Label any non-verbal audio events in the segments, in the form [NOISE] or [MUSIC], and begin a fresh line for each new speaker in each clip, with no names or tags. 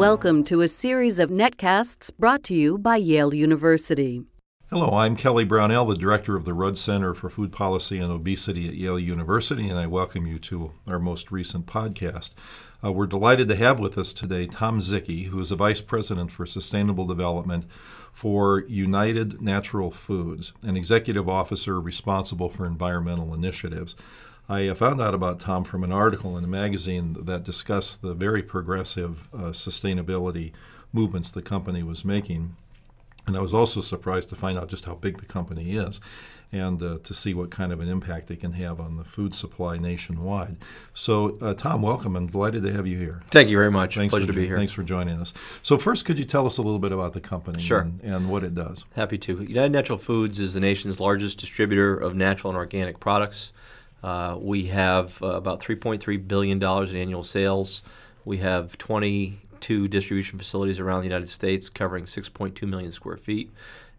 Welcome to a series of netcasts brought to you by Yale University.
Hello, I'm Kelly Brownell, the director of the Rudd Center for Food Policy and Obesity at Yale University, and I welcome you to our most recent podcast. Uh, we're delighted to have with us today Tom Dziki, who is the Vice President for Sustainable Development for United Natural Foods, an executive officer responsible for environmental initiatives. I uh, found out about Tom from an article in a magazine that discussed the very progressive uh, sustainability movements the company was making. And I was also surprised to find out just how big the company is and uh, to see what kind of an impact they can have on the food supply nationwide. So, uh, Tom, welcome. I'm delighted to have you here.
Thank you very much.
Thanks
Pleasure
for,
to be here.
Thanks for joining us. So, first, could you tell us a little bit about the company
sure.
and, and what it does?
Happy to. United Natural Foods is the nation's largest distributor of natural and organic products. Uh, we have uh, about $3.3 billion in annual sales. We have 22 distribution facilities around the United States covering 6.2 million square feet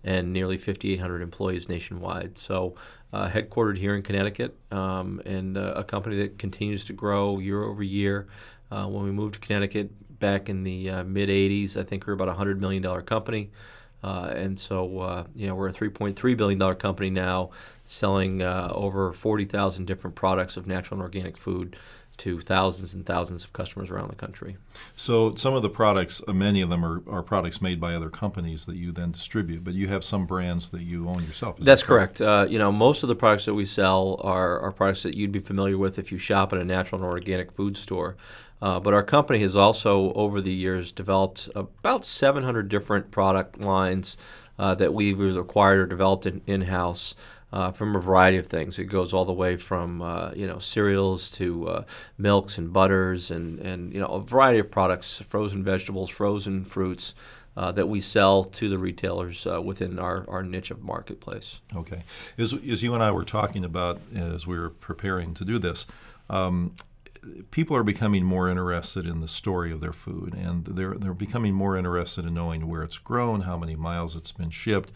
and nearly 5,800 employees nationwide. So, uh, headquartered here in Connecticut um, and uh, a company that continues to grow year over year. Uh, when we moved to Connecticut back in the mid 80s, I think we are about a $100 million company. Uh, and so, uh, you know, we're a $3.3 billion company now, selling uh, over 40,000 different products of natural and organic food to thousands and thousands of customers around the country.
So, some of the products, uh, many of them are, are products made by other companies that you then distribute, but you have some brands that you own yourself.
That's
that
correct. correct. Uh, you know, most of the products that we sell are, are products that you'd be familiar with if you shop at a natural and organic food store. Uh, but our company has also, over the years, developed about 700 different product lines uh, that we've acquired or developed in house. Uh, from a variety of things. It goes all the way from uh, you know cereals to uh, milks and butters and and you know a variety of products, frozen vegetables, frozen fruits. Uh, that we sell to the retailers uh, within our, our niche of marketplace.
Okay. As, as you and I were talking about as we were preparing to do this, um, people are becoming more interested in the story of their food, and they're they're becoming more interested in knowing where it's grown, how many miles it's been shipped,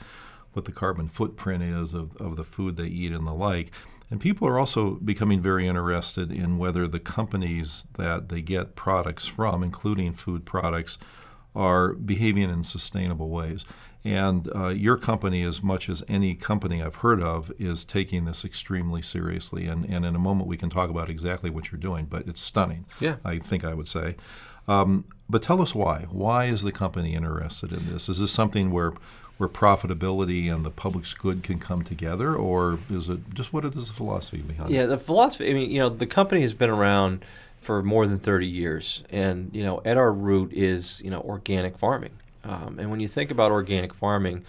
what the carbon footprint is of, of the food they eat, and the like. And people are also becoming very interested in whether the companies that they get products from, including food products, are behaving in sustainable ways. And uh, your company, as much as any company I've heard of, is taking this extremely seriously. And, and in a moment, we can talk about exactly what you're doing, but it's stunning,
yeah.
I think I would say. Um, but tell us why. Why is the company interested in this? Is this something where where profitability and the public's good can come together, or is it just what is the philosophy behind
yeah,
it?
Yeah, the philosophy. I mean, you know, the company has been around for more than 30 years, and you know, at our root is you know organic farming. Um, and when you think about organic farming,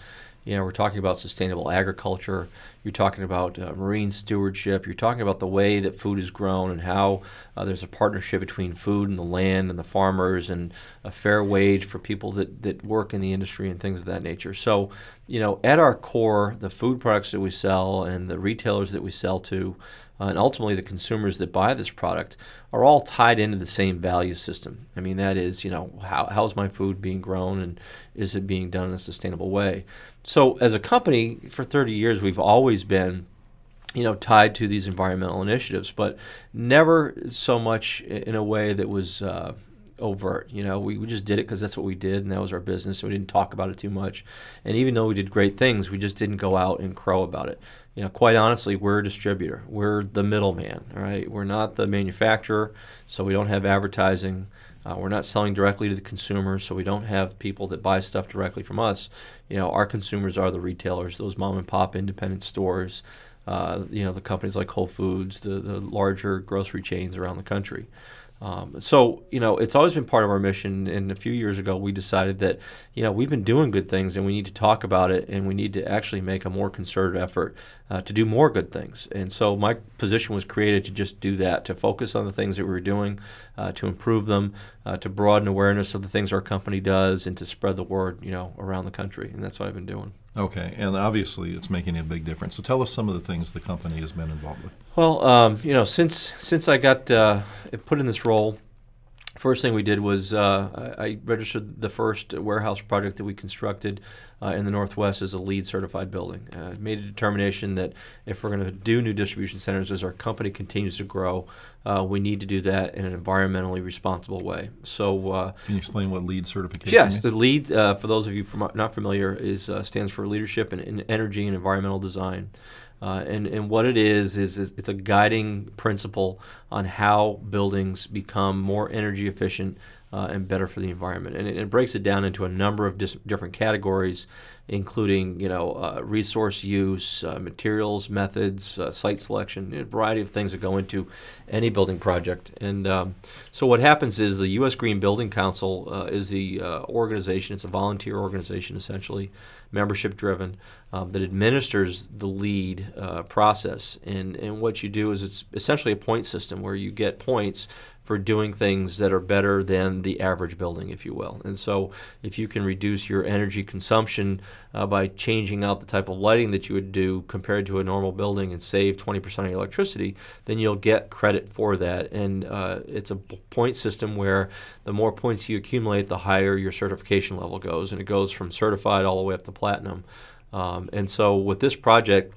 you know, we're talking about sustainable agriculture. You're talking about uh, marine stewardship. You're talking about the way that food is grown and how uh, there's a partnership between food and the land and the farmers and a fair wage for people that, that work in the industry and things of that nature. So, you know, at our core, the food products that we sell and the retailers that we sell to, uh, and ultimately the consumers that buy this product are all tied into the same value system. I mean, that is, you know, how, how's my food being grown and is it being done in a sustainable way? So, as a company, for 30 years, we've always been, you know, tied to these environmental initiatives, but never so much in a way that was uh, overt. You know, we, we just did it because that's what we did, and that was our business. So we didn't talk about it too much. And even though we did great things, we just didn't go out and crow about it you know, quite honestly, we're a distributor. We're the middleman, right? We're not the manufacturer, so we don't have advertising. Uh, we're not selling directly to the consumers, so we don't have people that buy stuff directly from us. You know, our consumers are the retailers, those mom and pop independent stores. Uh, you know, the companies like Whole Foods, the, the larger grocery chains around the country. Um, so, you know, it's always been part of our mission. And a few years ago, we decided that, you know, we've been doing good things and we need to talk about it and we need to actually make a more concerted effort uh, to do more good things. And so my position was created to just do that, to focus on the things that we were doing, uh, to improve them, uh, to broaden awareness of the things our company does, and to spread the word, you know, around the country. And that's what I've been doing.
Okay, and obviously it's making a big difference. So tell us some of the things the company has been involved with.
Well, um, you know, since since I got uh, put in this role, First thing we did was uh, I registered the first warehouse project that we constructed uh, in the Northwest as a LEED certified building. Uh, made a determination that if we're going to do new distribution centers as our company continues to grow, uh, we need to do that in an environmentally responsible way. So, uh,
Can you explain what LEED certification is?
yes,
means?
the LEED, uh, for those of you from, not familiar, is uh, stands for Leadership in, in Energy and Environmental Design. Uh, and, and what it is, is is it's a guiding principle on how buildings become more energy efficient uh, and better for the environment. And it, it breaks it down into a number of dis- different categories, including you know uh, resource use, uh, materials, methods, uh, site selection, a variety of things that go into any building project. And um, so what happens is the U.S. Green Building Council uh, is the uh, organization. It's a volunteer organization essentially, membership driven, um, that administers the LEED process. And and what you do is it's essentially a point system where you get points for doing things that are better than the average building, if you will. And so, if you can reduce your energy consumption uh, by changing out the type of lighting that you would do compared to a normal building and save 20% of your electricity, then you'll get credit for that. And uh, it's a point system where the more points you accumulate, the higher your certification level goes. And it goes from certified all the way up to platinum. Um, and so, with this project,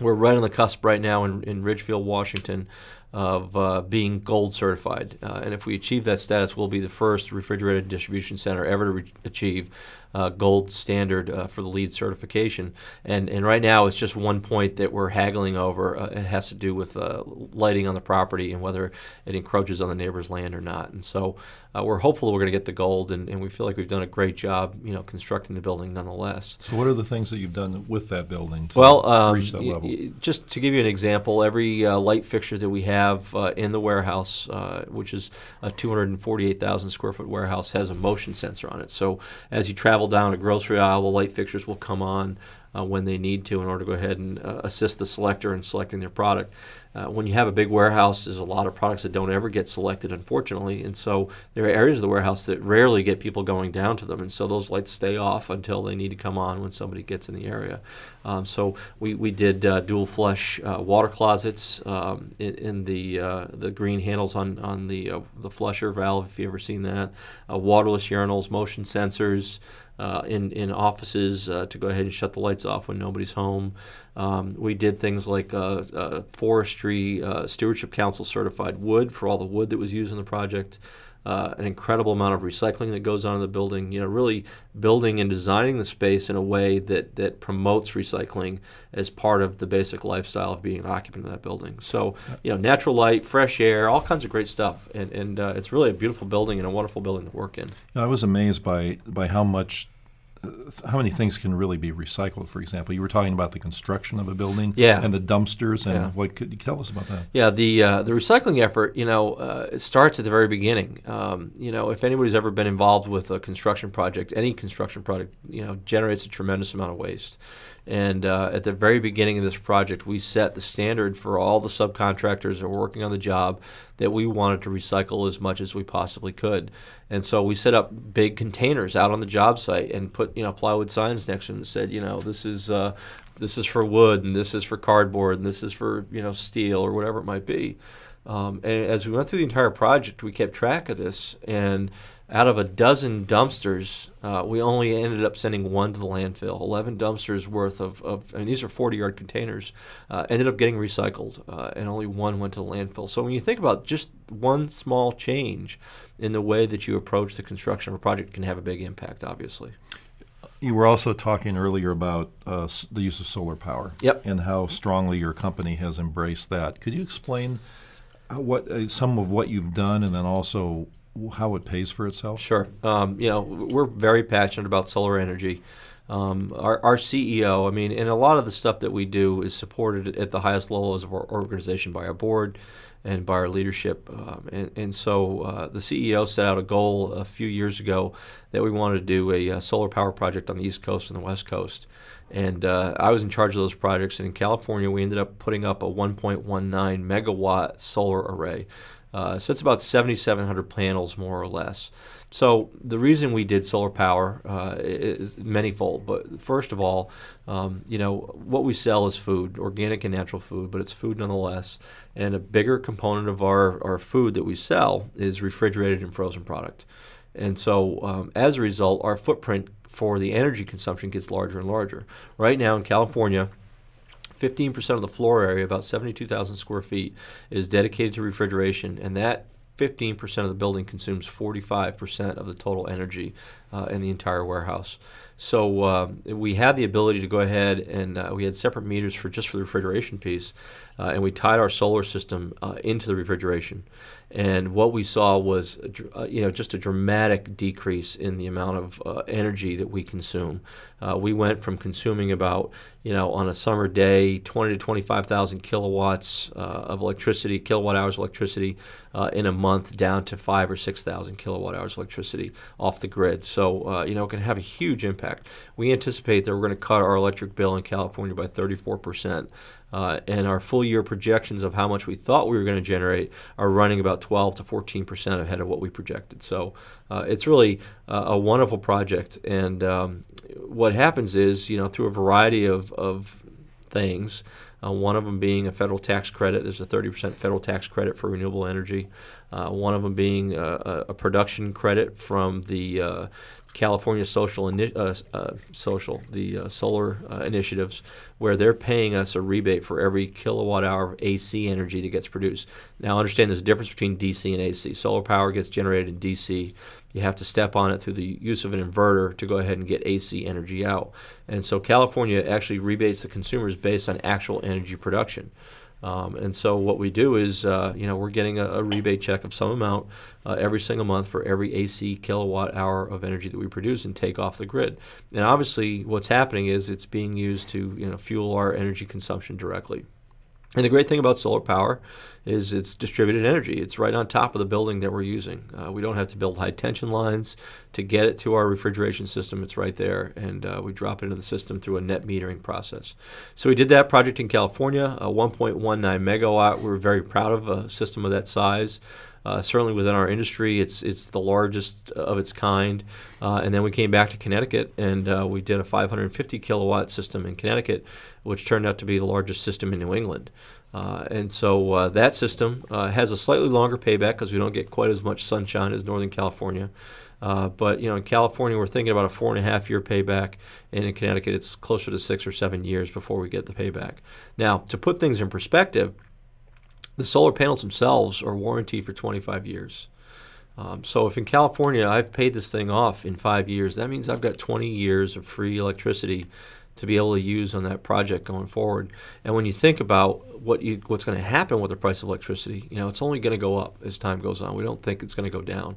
we're right on the cusp right now in, in Ridgefield, Washington, of uh, being gold certified. Uh, and if we achieve that status, we'll be the first refrigerated distribution center ever to re- achieve uh, gold standard uh, for the LEED certification. And and right now, it's just one point that we're haggling over. Uh, it has to do with uh, lighting on the property and whether it encroaches on the neighbor's land or not. And so uh, we're hopeful that we're going to get the gold, and, and we feel like we've done a great job, you know, constructing the building nonetheless.
So, what are the things that you've done with that building to
Well, um,
reach that level?
y- just to give you an example, every uh, light fixture that we have uh, in the warehouse, uh, which is a 248,000 square foot warehouse, has a motion sensor on it. So as you travel down a grocery aisle, the light fixtures will come on uh, when they need to in order to go ahead and uh, assist the selector in selecting their product. Uh, when you have a big warehouse, there's a lot of products that don't ever get selected, unfortunately, and so there are areas of the warehouse that rarely get people going down to them, and so those lights stay off until they need to come on when somebody gets in the area. Um, so we, we did uh, dual flush uh, water closets um, in, in the uh, the green handles on on the uh, the flusher valve, if you've ever seen that. Uh, waterless urinals, motion sensors. Uh, in in offices uh, to go ahead and shut the lights off when nobody's home. Um, we did things like uh, uh, forestry uh, stewardship council certified wood for all the wood that was used in the project. Uh, an incredible amount of recycling that goes on in the building. You know, really building and designing the space in a way that that promotes recycling as part of the basic lifestyle of being an occupant of that building. So, you know, natural light, fresh air, all kinds of great stuff, and and uh, it's really a beautiful building and a wonderful building to work in.
I was amazed by by how much, how many things can really be recycled. For example, you were talking about the construction of a building,
Yeah.
and the dumpsters, and
Yeah.
what could you tell us about that?
Yeah, the uh, the recycling effort, you know, uh, it starts at the very beginning. Um, you know, if anybody's ever been involved with a construction project, any construction project, you know, generates a tremendous amount of waste. And uh, at the very beginning of this project, we set the standard for all the subcontractors that were working on the job that we wanted to recycle as much as we possibly could. And so we set up big containers out on the job site and put, you know, plywood signs next to them that said, you know, this is uh, this is for wood and this is for cardboard and this is for you know steel or whatever it might be. Um, and as we went through the entire project, we kept track of this. And out of a dozen dumpsters, uh, we only ended up sending one to the landfill. Eleven dumpsters worth of, of I mean, these are 40-yard containers, uh, ended up getting recycled, uh, and only one went to the landfill. So when you think about just one small change in the way that you approach the construction of a project, can have a big impact, obviously.
You were also talking earlier about uh, the use of solar power.
Yep.
And how strongly your company has embraced that. Could you explain uh, what uh, some of what you've done, and then also how it pays for itself?
Sure. Um, you know, we're very passionate about solar energy. Um, our, our CEO, I mean, and a lot of the stuff that we do is supported at the highest levels of our organization by our board and by our leadership. Um, and, and so uh, the CEO set out a goal a few years ago that we wanted to do a, uh solar power project on the East Coast and the West Coast. And uh, I was in charge of those projects. And in California, we ended up putting up a 1.19 megawatt solar array. Uh, so it's about 7,700 panels, more or less. So the reason we did solar power uh, is manyfold. But first of all, um, you know what we sell is food, organic and natural food, but it's food nonetheless. And a bigger component of our, our food that we sell is refrigerated and frozen product. And so um, as a result, our footprint for the energy consumption gets larger and larger. Right now in California, 15% of the floor area, about 72,000 square feet, is dedicated to refrigeration, and that 15% of the building consumes 45% of the total energy uh, in the entire warehouse. So uh, we had the ability to go ahead and uh, we had separate meters for just for the refrigeration piece, uh, and we tied our solar system uh, into the refrigeration. And what we saw was, uh, you know, just a dramatic decrease in the amount of uh, energy that we consume. Uh, we went from consuming about, you know, on a summer day, 20 to 25,000 kilowatts uh, of electricity, kilowatt hours of electricity uh, in a month, down to five or 6,000 kilowatt hours of electricity off the grid. So, you know, it can have a huge impact. We anticipate that we're going to cut our electric bill in California by 34 percent. Uh, and our full year projections of how much we thought we were going to generate are running about 12 to 14 percent ahead of what we projected. So uh, it's really uh, a wonderful project. And um, what happens is, you know, through a variety of, of things, uh, one of them being a federal tax credit. There's a 30% federal tax credit for renewable energy. Uh, one of them being a, a production credit from the uh, California Social uh, uh, Social, the uh, solar uh, initiatives, where they're paying us a rebate for every kilowatt hour of AC energy that gets produced. Now, understand there's a difference between DC and AC. Solar power gets generated in DC. You have to step on it through the use of an inverter to go ahead and get AC energy out. And so California actually rebates the consumers based on actual energy production. Um, and so what we do is, uh, you know, we're getting a, a, rebate check of some amount uh, every single month for every AC kilowatt hour of energy that we produce and take off the grid. And obviously, what's happening is it's being used to, you know, fuel our energy consumption directly. And the great thing about solar power is it's distributed energy. It's right on top of the building that we're using. Uh, we don't have to build high tension lines to get it to our refrigeration system. It's right there, and uh, we drop it into the system through a net metering process. So we did that project in California, a 1.19 megawatt. We are very proud of a system of that size. Uh, certainly within our industry, it's it's the largest of its kind. Uh, and then we came back to Connecticut and uh, we did a 550 kilowatt system in Connecticut, which turned out to be the largest system in New England. Uh, and so uh, that system uh, has a slightly longer payback because we don't get quite as much sunshine as Northern California. but you know, in California, we're thinking about a four and a half year payback, and in Connecticut, it's closer to six or seven years before we get the payback. Now, to put things in perspective, the solar panels themselves are warranted for 25 years. Um, so if in California I've paid this thing off in five years, that means I've got 20 years of free electricity to be able to use on that project going forward. And when you think about what you what's going to happen with the price of electricity, you know, it's only going to go up as time goes on. We don't think it's going to go down.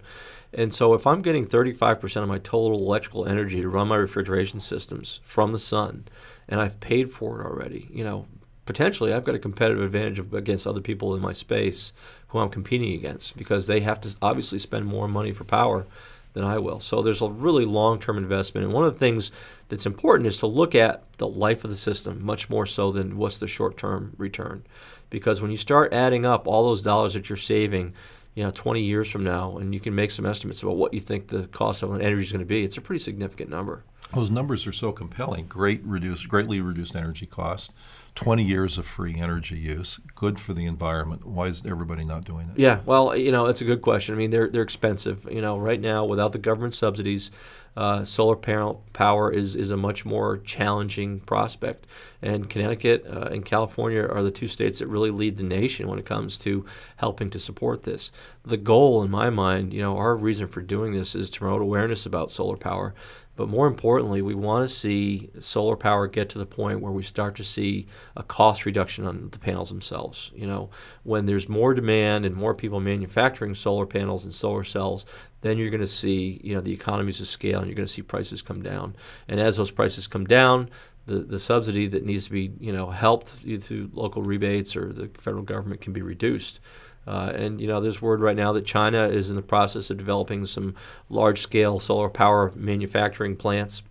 And so if I'm getting 35% of my total electrical energy to run my refrigeration systems from the sun, and I've paid for it already, you know, potentially I've got a competitive advantage of, against other people in my space who I'm competing against because they have to obviously spend more money for power than I will. So there's a really long-term investment, and one of the things that's important is to look at the life of the system much more so than what's the short-term return, because when you start adding up all those dollars that you're saving, you know, 20 years from now, and you can make some estimates about what you think the cost of energy is going to be, it's a pretty significant number.
Those numbers are so compelling. Great reduced, greatly reduced energy cost, 20 years of free energy use, good for the environment. Why is everybody not doing it?
Yeah, well, you know, it's a good question. I mean, they're they're expensive. You know, right now without the government subsidies, uh, solar panel power is is a much more challenging prospect. And Connecticut uh, and California are the two states that really lead the nation when it comes to helping to support this. The goal, in my mind, you know, our reason for doing this is to promote awareness about solar power but more importantly, we want to see solar power get to the point where we start to see a cost reduction on the panels themselves. You know, when there's more demand and more people manufacturing solar panels and solar cells, then you're going to see, you know, the economies of scale and you're going to see prices come down. And as those prices come down, the, the subsidy that needs to be, you know, helped through local rebates or the federal government can be reduced. Uh, and you know, there's word right now that China is in the process of developing some large-scale solar power manufacturing plants.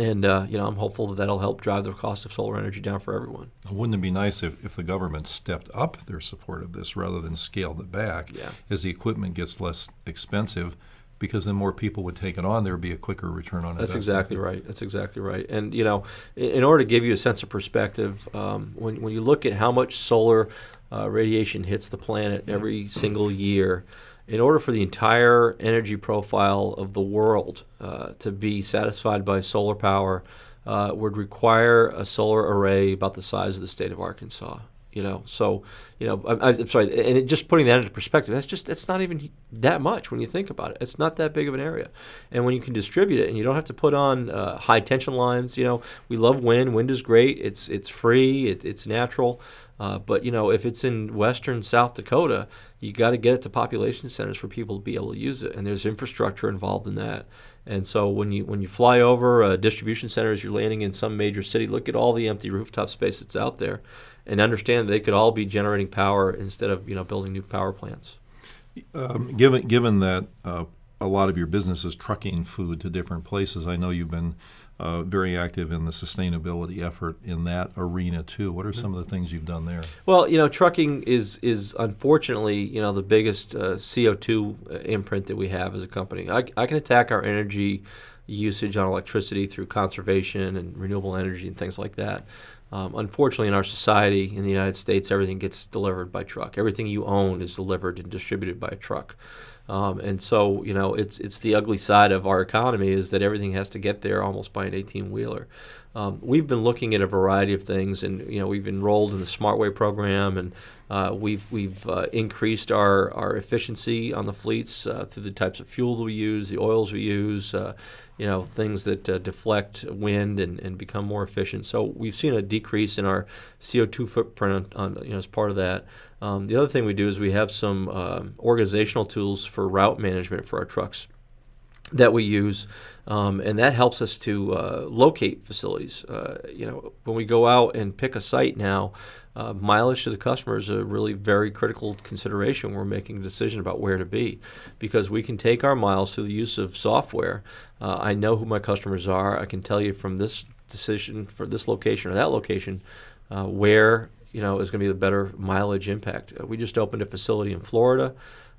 And uh, you know, I'm hopeful that that'll help drive the cost of solar energy down for everyone.
Wouldn't it be nice if, if the government stepped up their support of this rather than scaled it back
Yeah.
as the equipment gets less expensive? Because then more people would take it on, there would be a quicker return on it.
That's
investment.
exactly right. That's exactly right. And you know, in, in order to give you a sense of perspective, um, when when you look at how much solar uh, radiation hits the planet every single year, in order for the entire energy profile of the world uh, to be satisfied by solar power, uh, would require a solar array about the size of the state of Arkansas. You know, so you know, I'm, I'm sorry, and it, just putting that into perspective, that's just that's not even that much when you think about it. It's not that big of an area, and when you can distribute it, and you don't have to put on uh, high tension lines. You know, we love wind. Wind is great. It's it's free. It, it's natural. Uh, but you know, if it's in western South Dakota, you got to get it to population centers for people to be able to use it, and there's infrastructure involved in that. And so when you when you fly over uh, distribution centers, you're landing in some major city. Look at all the empty rooftop space that's out there, and understand they could all be generating power instead of you know building new power plants.
Um, given given that uh, a lot of your business is trucking food to different places, I know you've been uh, very active in the sustainability effort in that arena too. What are some of the things you've done there?
Well, you know, trucking is is unfortunately you know the biggest uh, CO two imprint that we have as a company. I, I can attack our energy usage on electricity through conservation and renewable energy and things like that. Um, unfortunately, in our society in the United States, everything gets delivered by truck. Everything you own is delivered and distributed by a truck. Um, and so, you know, it's it's the ugly side of our economy is that everything has to get there almost by an 18 wheeler. Um, we've been looking at a variety of things, and you know, we've enrolled in the SmartWay program, and uh, we've we've uh, increased our, our efficiency on the fleets uh, through the types of fuels we use, the oils we use, uh, you know, things that uh, deflect wind and, and become more efficient. So we've seen a decrease in our CO2 footprint on, you know, as part of that. Um, the other thing we do is we have some um, organizational tools for route management for our trucks that we use, um, and that helps us to uh, locate facilities. Uh, you know, when we go out and pick a site now, uh, mileage to the customer is a really very critical consideration we're making a decision about where to be, because we can take our miles through the use of software. Uh, I know who my customers are. I can tell you from this decision for this location or that location uh, where you know is going to be the better mileage impact. Uh, we just opened a facility in Florida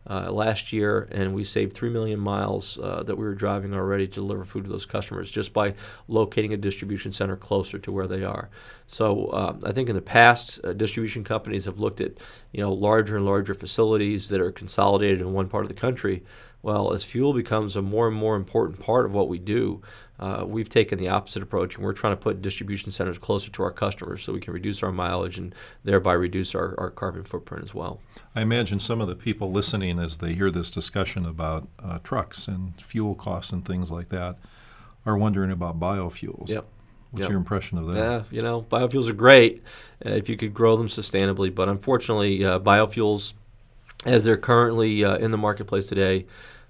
uh, last year, and we saved three million miles uh, that we were driving already to deliver food to those customers just by locating a distribution center closer to where they are. So uh, I think in the past, uh, distribution companies have looked at you know larger and larger facilities that are consolidated in one part of the country. Well, as fuel becomes a more and more important part of what we do, uh, we've taken the opposite approach, and we're trying to put distribution centers closer to our customers so we can reduce our mileage and thereby reduce our, our carbon footprint as well.
I imagine some of the people listening, as they hear this discussion about uh, trucks and fuel costs and things like that, are wondering about biofuels.
Yep.
What's
Yep.
your impression of that?
Yeah, you know, biofuels are great uh, if you could grow them sustainably, but unfortunately, uh, biofuels, as they're currently uh, in the marketplace today,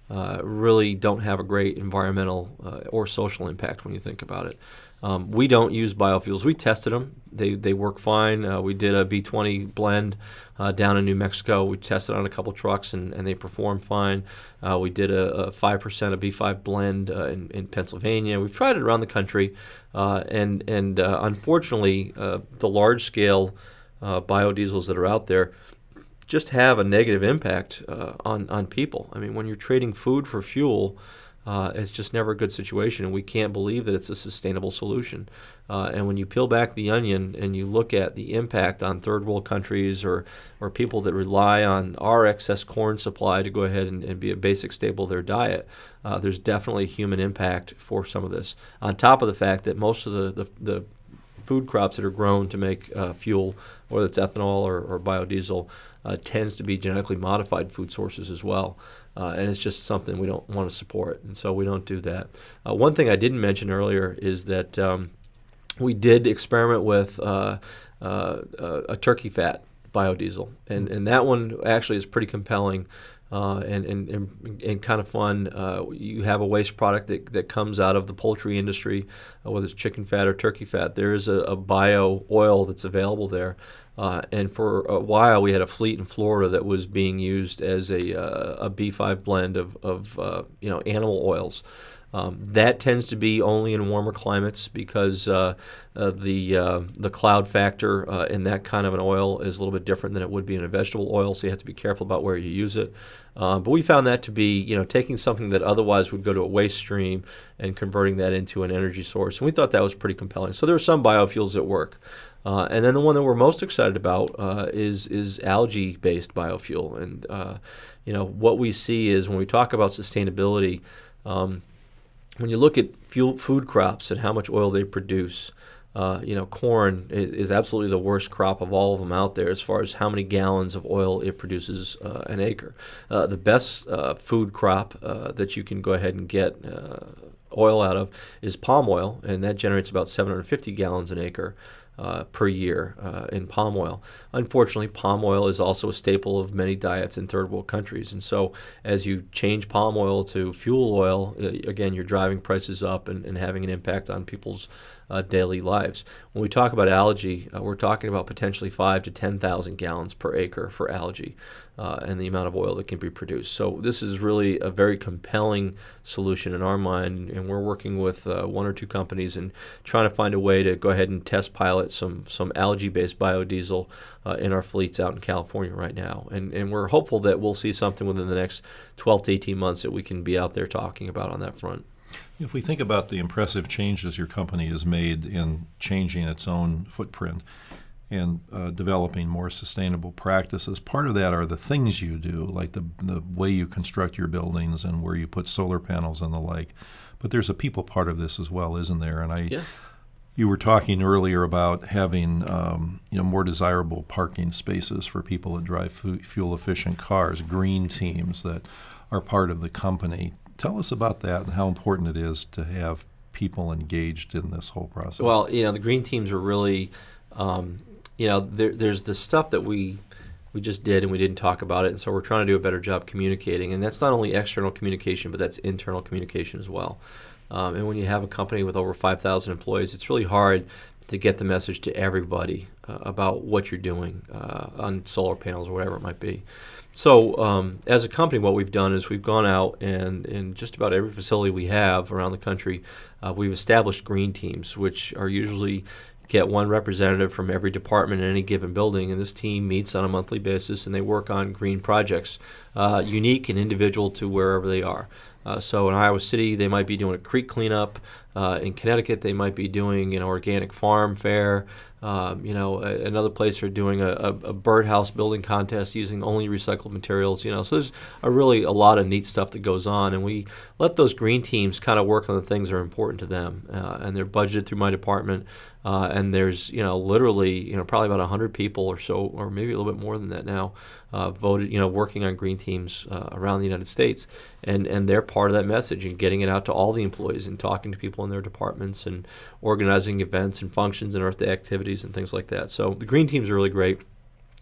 uh, really don't have a great environmental uh, or social impact when you think about it. Um, we don't use biofuels. We tested them; they they work fine. Uh, we did a B20 blend uh, down in New Mexico. We tested on a couple trucks, and, and they performed fine. Uh, we did a five percent a B5 blend in, in Pennsylvania. We've tried it around the country, and and unfortunately, the large scale biodiesels that are out there just have a negative impact uh, on on people. I mean, when you're trading food for fuel, uh, it's just never a good situation, and we can't believe that it's a sustainable solution. Uh, and when you peel back the onion and you look at the impact on third world countries or or people that rely on our excess corn supply to go ahead and, and be a basic staple of their diet, uh, there's definitely human impact for some of this. On top of the fact that most of the, the, the food crops that are grown to make uh, fuel, whether it's ethanol or, or biodiesel, uh, tends to be genetically modified food sources as well. Uh, and it's just something we don't want to support, and so we don't do that. Uh, one thing I didn't mention earlier is that um, we did experiment with uh, uh, a turkey fat biodiesel, and, and that one actually is pretty compelling. Uh, and, and, and, and kind of fun. Uh, you have a waste product that, that comes out of the poultry industry, uh, whether it's chicken fat or turkey fat. There is a, a bio oil that's available there. Uh, and for a while, we had a fleet in Florida that was being used as a, uh, a B5 blend of, of uh, you know animal oils. Um, that tends to be only in warmer climates because uh, uh, the uh, the cloud factor uh, in that kind of an oil is a little bit different than it would be in a vegetable oil, so you have to be careful about where you use it. Uh, but we found that to be, you know, taking something that otherwise would go to a waste stream and converting that into an energy source, and we thought that was pretty compelling. So there are some biofuels that work. Uh, and then the one that we're most excited about uh, is is algae-based biofuel. And uh, you know what we see is when we talk about sustainability, um, when you look at fuel, food crops and how much oil they produce, uh, you know, corn is, is, absolutely the worst crop of all of them out there as far as how many gallons of oil it produces uh, an acre. Uh, the best food crop that you can go ahead and get oil out of is palm oil, and that generates about 750 gallons an acre uh, per year uh, in palm oil. Unfortunately, palm oil is also a staple of many diets in third world countries. And so, as you change palm oil to fuel oil, uh, again, you're driving prices up and, and having an impact on people's uh, daily lives. When we talk about algae, uh, we're talking about potentially five to 10,000 gallons per acre for algae uh, and the amount of oil that can be produced. So this is really a very compelling solution in our mind, and we're working with uh, one or two companies and trying to find a way to go ahead and test pilot some some algae-based biodiesel uh, in our fleets out in California right now. And and we're hopeful that we'll see something within the next 12 to 18 months that we can be out there talking about on that front.
If we think about the impressive changes your company has made in changing its own footprint, and uh, developing more sustainable practices. Part of that are the things you do, like the the way you construct your buildings and where you put solar panels and the like. But there's a people part of this as well, isn't there? And I,
yeah.
you were talking earlier about having um, you know more desirable parking spaces for people that drive fuel efficient cars, green teams that are part of the company. Tell us about that and how important it is to have people engaged in this whole process.
Well, you know, the green teams are really um, you know, there, there's the stuff that we we just did and we didn't talk about it, and so we're trying to do a better job communicating. And that's not only external communication, but that's internal communication as well. Um, and when you have a company with over 5,000 employees, it's really hard to get the message to everybody uh, about what you're doing uh, on solar panels or whatever it might be. So, um, as a company, what we've done is we've gone out and in just about every facility we have around the country, uh, we've established green teams, which are usually get one representative from every department in any given building, and this team meets on a monthly basis and they work on green projects, uh, unique and individual to wherever they are. Uh, so in Iowa City, they might be doing a creek cleanup. Uh, in Connecticut, they might be doing an organic farm fair. Um, you know, another place are doing a, a, a, birdhouse building contest using only recycled materials. You know, so there's a really a lot of neat stuff that goes on, and we let those green teams kind of work on the things that are important to them, uh, and they're budgeted through my department. Uh, and there's you know literally you know probably about 100 people or so or maybe a little bit more than that now uh, voted you know working on green teams uh, around the United States and and they're part of that message and getting it out to all the employees and talking to people in their departments and organizing events and functions and Earth Day activities and things like that. So the green teams are really great.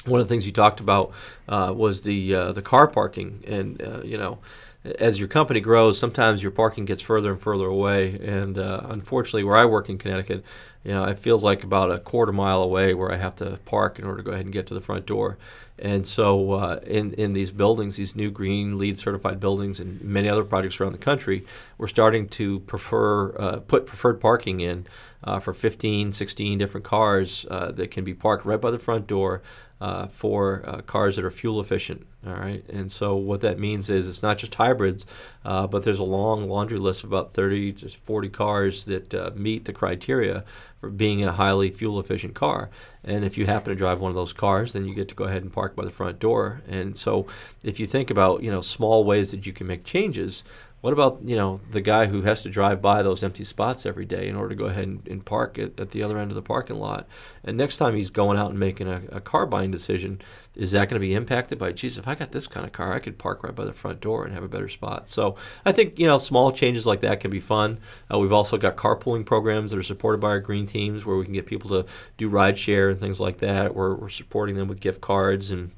One of the things you talked about uh, was the uh, the car parking and uh, you know as your company grows, sometimes your parking gets further and further away. And uh, unfortunately, where I work in Connecticut, you know, it feels like about a quarter mile away where I have to park in order to go ahead and get to the front door. And so, uh, in in these buildings, these new green LEED certified buildings, and many other projects around the country, we're starting to prefer uh, put preferred parking in uh, for 15, 16 different cars uh, that can be parked right by the front door uh, for uh, cars that are fuel efficient. All right, and so what that means is it's not just hybrids, uh, but there's a long laundry list of about 30 to 40 cars that uh, meet the criteria for being a highly fuel efficient car. And if you happen to drive one of those cars, then you get to go ahead and park by the front door. And so if you think about you know small ways that you can make changes, what about you know the guy who has to drive by those empty spots every day in order to go ahead and, and park at, at, the other end of the parking lot? And next time he's going out and making a, a car buying decision, is that going to be impacted by, geez, if I got this kind of car, I could park right by the front door and have a better spot. So I think you know small changes like that can be fun. Uh, we've also got carpooling programs that are supported by our green teams where we can get people to do ride share and things like that. We're, we're supporting them with gift cards and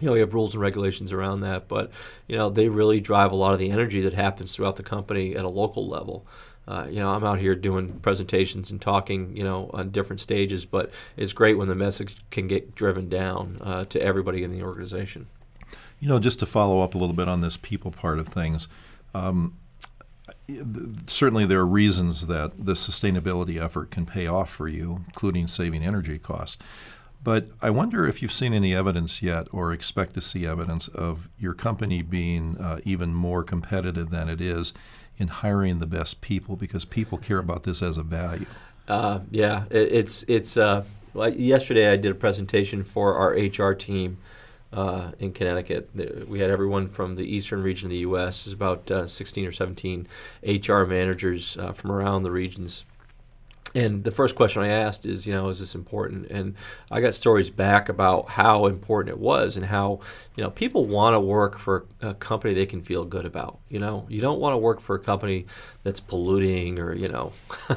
you know, we have rules and regulations around that, but you know, they really drive a lot of the energy that happens throughout the company at a local level. Uh, you know, I'm out here doing presentations and talking, you know, on different stages, but it's great when the message can get driven down uh, to everybody in the organization.
You know, just to follow up a little bit on this people part of things, um, certainly there are reasons that the sustainability effort can pay off for you, including saving energy costs. But I wonder if you've seen any evidence yet or expect to see evidence of your company being uh, even more competitive than it is in hiring the best people because people care about this as a value.
Uh, yeah, it, it's it's. Uh, yesterday I did a presentation for our HR team uh, in Connecticut. We had everyone from the eastern region of the U.S. There's about uh, 16 or 17 HR managers uh, from around the regions and the first question I asked is, you know, is this important? And I got stories back about how important it was and how, you know, people want to work for a company they can feel good about. You know, you don't want to work for a company that's polluting or, you know, [LAUGHS]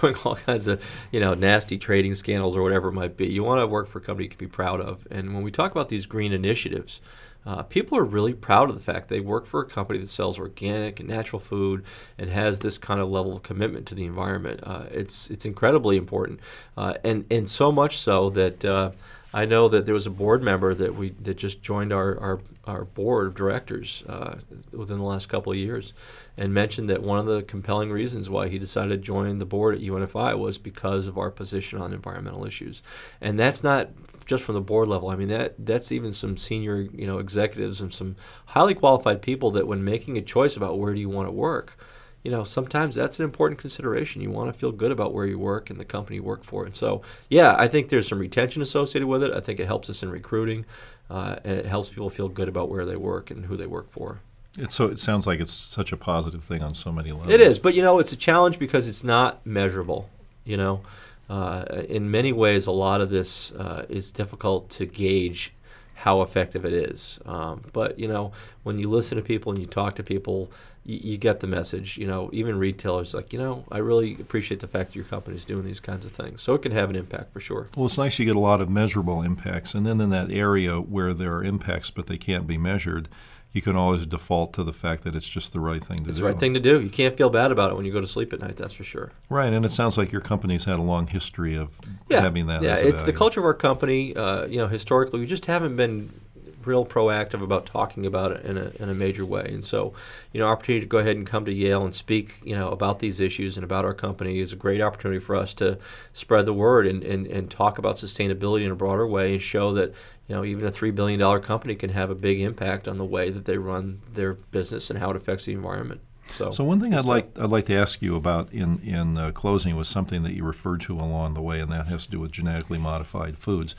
doing all kinds of, you know, nasty trading scandals or whatever it might be. You want to work for a company you can be proud of. And when we talk about these green initiatives, uh, people are really proud of the fact they work for a company that sells organic and natural food and has this kind of level of commitment to the environment. Uh, it's it's incredibly important, uh, and and so much so that uh, I know that there was a board member that we that just joined our our, our board of directors uh, within the last couple of years, and mentioned that one of the compelling reasons why he decided to join the board at UNFI was because of our position on environmental issues, and that's not just from the board level. I mean that that's even some senior you know executives and some highly qualified people that when making a choice about where do you want to work you know, sometimes that's an important consideration. You want to feel good about where you work and the company you work for. And so, yeah, I think there's some retention associated with it. I think it helps us in recruiting, uh, and it helps people feel good about where they work and who they work for.
It's so it sounds like it's such a positive thing on so many levels.
It is, but you know, it's a challenge because it's not measurable. You know, uh, in many ways, a lot of this uh, is difficult to gauge how effective it is. Um, but you know, when you listen to people and you talk to people, you, you, get the message. You know, even retailers like, you know, I really appreciate the fact that your company is doing these kinds of things. So it can have an impact for sure.
Well, it's nice you get a lot of measurable impacts, and then in that area where there are impacts but they can't be measured, you can always default to the fact that it's just the right thing to
it's
do.
It's the right thing to do. You can't feel bad about it when you go to sleep at night. That's for sure.
Right, and it sounds like your company's had a long history of
yeah.
having that.
Yeah, it's the culture of our company. Uh, you know, historically, we just haven't been real proactive about talking about it in a, in a major way. And so, you know, opportunity to go ahead and come to Yale and speak, you know, about these issues and about our company is a great opportunity for us to spread the word and, and, and talk about sustainability in a broader way and show that, you know, even a $3 billion company can have a big impact on the way that they run their business and how it affects the environment. So,
so one thing I'd like I'd like to ask you about in in uh, closing was something that you referred to along the way, and that has to do with genetically modified foods.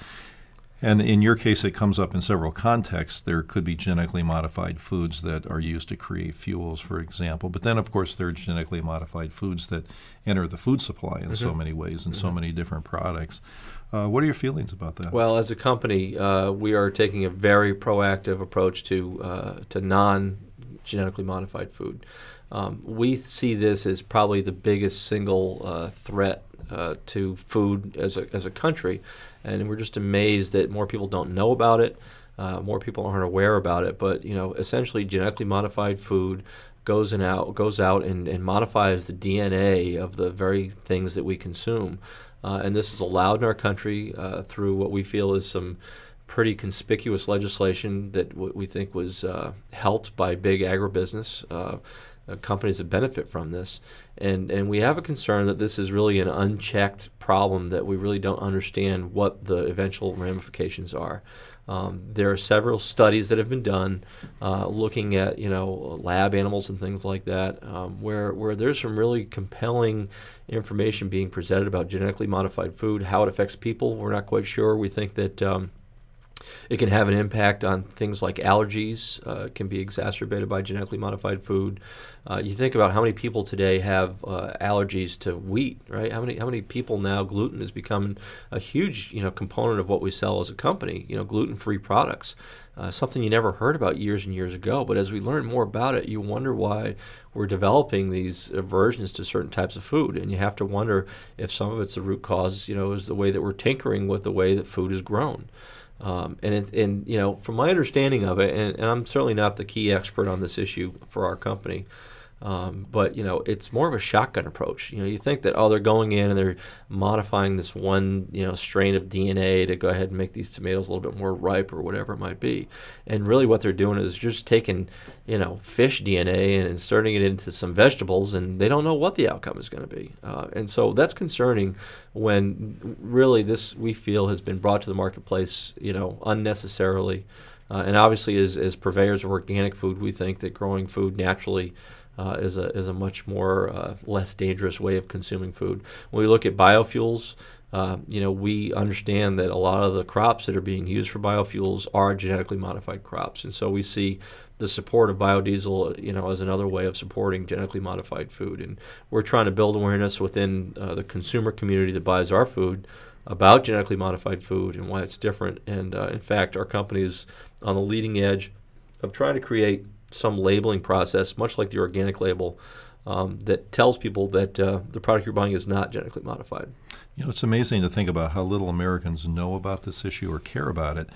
And in your case, it comes up in several contexts. There could be genetically modified foods that are used to create fuels, for example. But then, of course, there are genetically modified foods that enter the food supply in mm-hmm. so many ways and mm-hmm. so many different products. Uh, what are your feelings about that?
Well, as a company, uh, we are taking a very proactive approach to uh, to non genetically modified food. Um, we see this as probably the biggest single uh, threat uh, to food as a, as a country and we're just amazed that more people don't know about it. Uh, more people aren't aware about it, but you know, essentially, genetically modified food goes and out goes out and, and modifies the DNA of the very things that we consume, uh, and this is allowed in our country uh, through what we feel is some pretty conspicuous legislation that w- we think was uh, helped by big agribusiness uh, uh, companies that benefit from this. And, and we have a concern that this is really an unchecked problem that we really don't understand what the eventual ramifications are. Um, there are several studies that have been done uh, looking at you know lab animals and things like that, um, where where there's some really compelling information being presented about genetically modified food, how it affects people. We're not quite sure. We think that um, it can have an impact on things like allergies, uh, can be exacerbated by genetically modified food. Uh, you think about how many people today have uh, allergies to wheat, right? How many how many people now gluten is becoming a huge you know component of what we sell as a company. You know, gluten-free products, uh, something you never heard about years and years ago. But as we learn more about it, you wonder why we're developing these aversions to certain types of food, and you have to wonder if some of it's the root cause. You know, is the way that we're tinkering with the way that food is grown. Um, and it's and you know from my understanding of it, and, and, I'm certainly not the key expert on this issue for our company. Um, but you know, it's more of a shotgun approach. You know, you think that oh, they're going in and they're modifying this one you know strain of DNA to go ahead and make these tomatoes a little bit more ripe or whatever it might be, and really what they're doing is just taking you know fish DNA and inserting it into some vegetables, and they don't know what the outcome is going to be, uh, and so that's concerning when really this we feel has been brought to the marketplace you know unnecessarily. Uh, and obviously, as, as purveyors of organic food, we think that growing food naturally uh, is a is a much more uh, less dangerous way of consuming food. When we look at biofuels, uh, you know, we understand that a lot of the crops that are being used for biofuels are genetically modified crops, and so we see the support of biodiesel, you know, as another way of supporting genetically modified food. And we're trying to build awareness within uh, the consumer community that buys our food about genetically modified food and why it's different. And uh, in fact, our company is on the leading edge of trying to create some labeling process, much like the organic label, um, that tells people that uh, the product you're buying is not genetically modified.
You know, it's amazing to think about how little Americans know about this issue or care about it.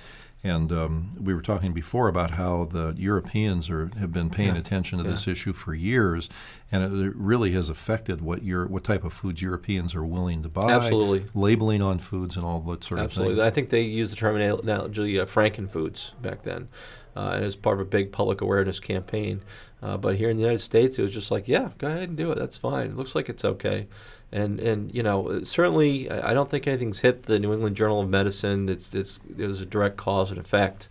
And um, we were talking before about how the Europeans are, have been paying yeah. attention to yeah. this issue for years, and it, really has affected what your what type of foods Europeans are willing to buy.
Absolutely,
labeling on foods and all that sort
Absolutely.
of thing.
Absolutely, I think they used the term terminology uh, Frankenfoods back then uh, and as part of a big public awareness campaign. Uh, but here in the United States, it was just like, yeah, go ahead and do it. That's fine. It looks like it's okay. And and you know certainly I don't think anything's hit the New England Journal of Medicine. It's, it's there's a direct cause and effect.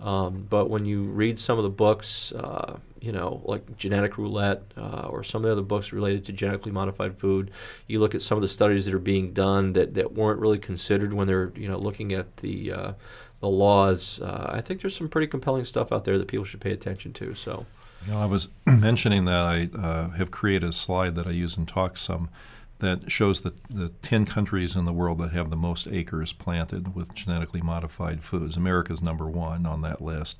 Um, but when you read some of the books, uh, you know, like Genetic Roulette uh, or some of the other books related to genetically modified food, you look at some of the studies that are being done that, that weren't really considered when they're, you know, looking at the uh, the laws. Uh, I think there's some pretty compelling stuff out there that people should pay attention to. So,
you know, I was [CLEARS THROAT] mentioning that I uh, have created a slide that I use in talks some that shows the, the 10 countries in the world that have the most acres planted with genetically modified foods. America's number one on that list.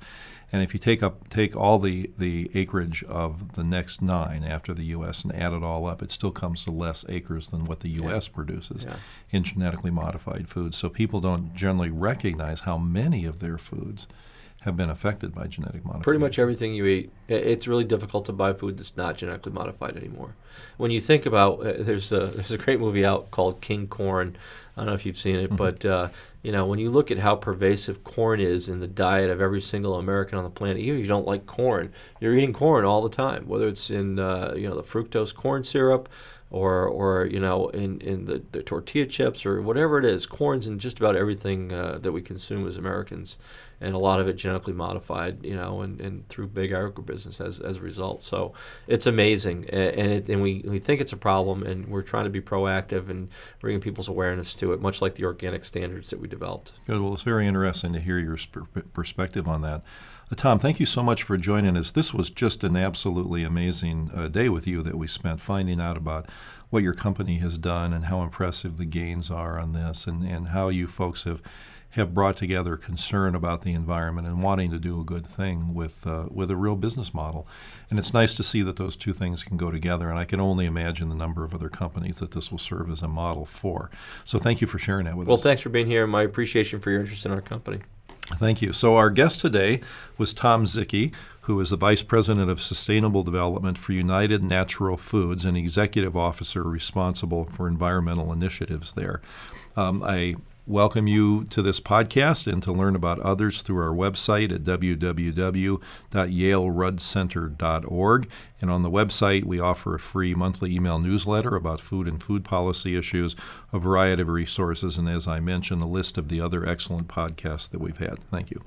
And if you take up take all the, the acreage of the next nine after the U.S. and add it all up, it still comes to less acres than what the U.S. Yeah. produces yeah. in genetically modified foods. So people don't generally recognize how many of their foods have been affected by genetic modification.
Pretty much everything you eat. It's really difficult to buy food that's not genetically modified anymore. When you think about, uh, there's a [LAUGHS] there's a great movie out called King Corn. I don't know if you've seen it, mm-hmm. but uh, you know when you look at how pervasive corn is in the diet of every single American on the planet, even if you don't like corn, you're eating corn all the time. Whether it's in uh, you know the fructose corn syrup, or or you know in in the, the tortilla chips or whatever it is, corn's in just about everything uh, that we consume as Americans and a lot of it genetically modified, you know, and, and through big agribusiness as, as a result. So it's amazing, and it, and we, we think it's a problem, and we're trying to be proactive and bringing people's awareness to it, much like the organic standards that we developed.
Good. Well, it's very interesting to hear your sp- perspective on that. Uh, Tom, thank you so much for joining us. This was just an absolutely amazing uh, day with you that we spent finding out about what your company has done and how impressive the gains are on this, and, and how you folks have have brought together concern about the environment and wanting to do a good thing with uh, with a real business model. And it's nice to see that those two things can go together. And I can only imagine the number of other companies that this will serve as a model for. So thank you for sharing that with
well,
us.
Well, thanks for being here. My appreciation for your interest in our company.
Thank you. So our guest today was Tom Dziki, who is the Vice President of Sustainable Development for United Natural Foods and Executive Officer responsible for environmental initiatives there. Um, I welcome you to this podcast and to learn about others through our website at www.yaleruddcenter.org. And on the website, we offer a free monthly email newsletter about food and food policy issues, a variety of resources, and as I mentioned, a list of the other excellent podcasts that we've had. Thank you.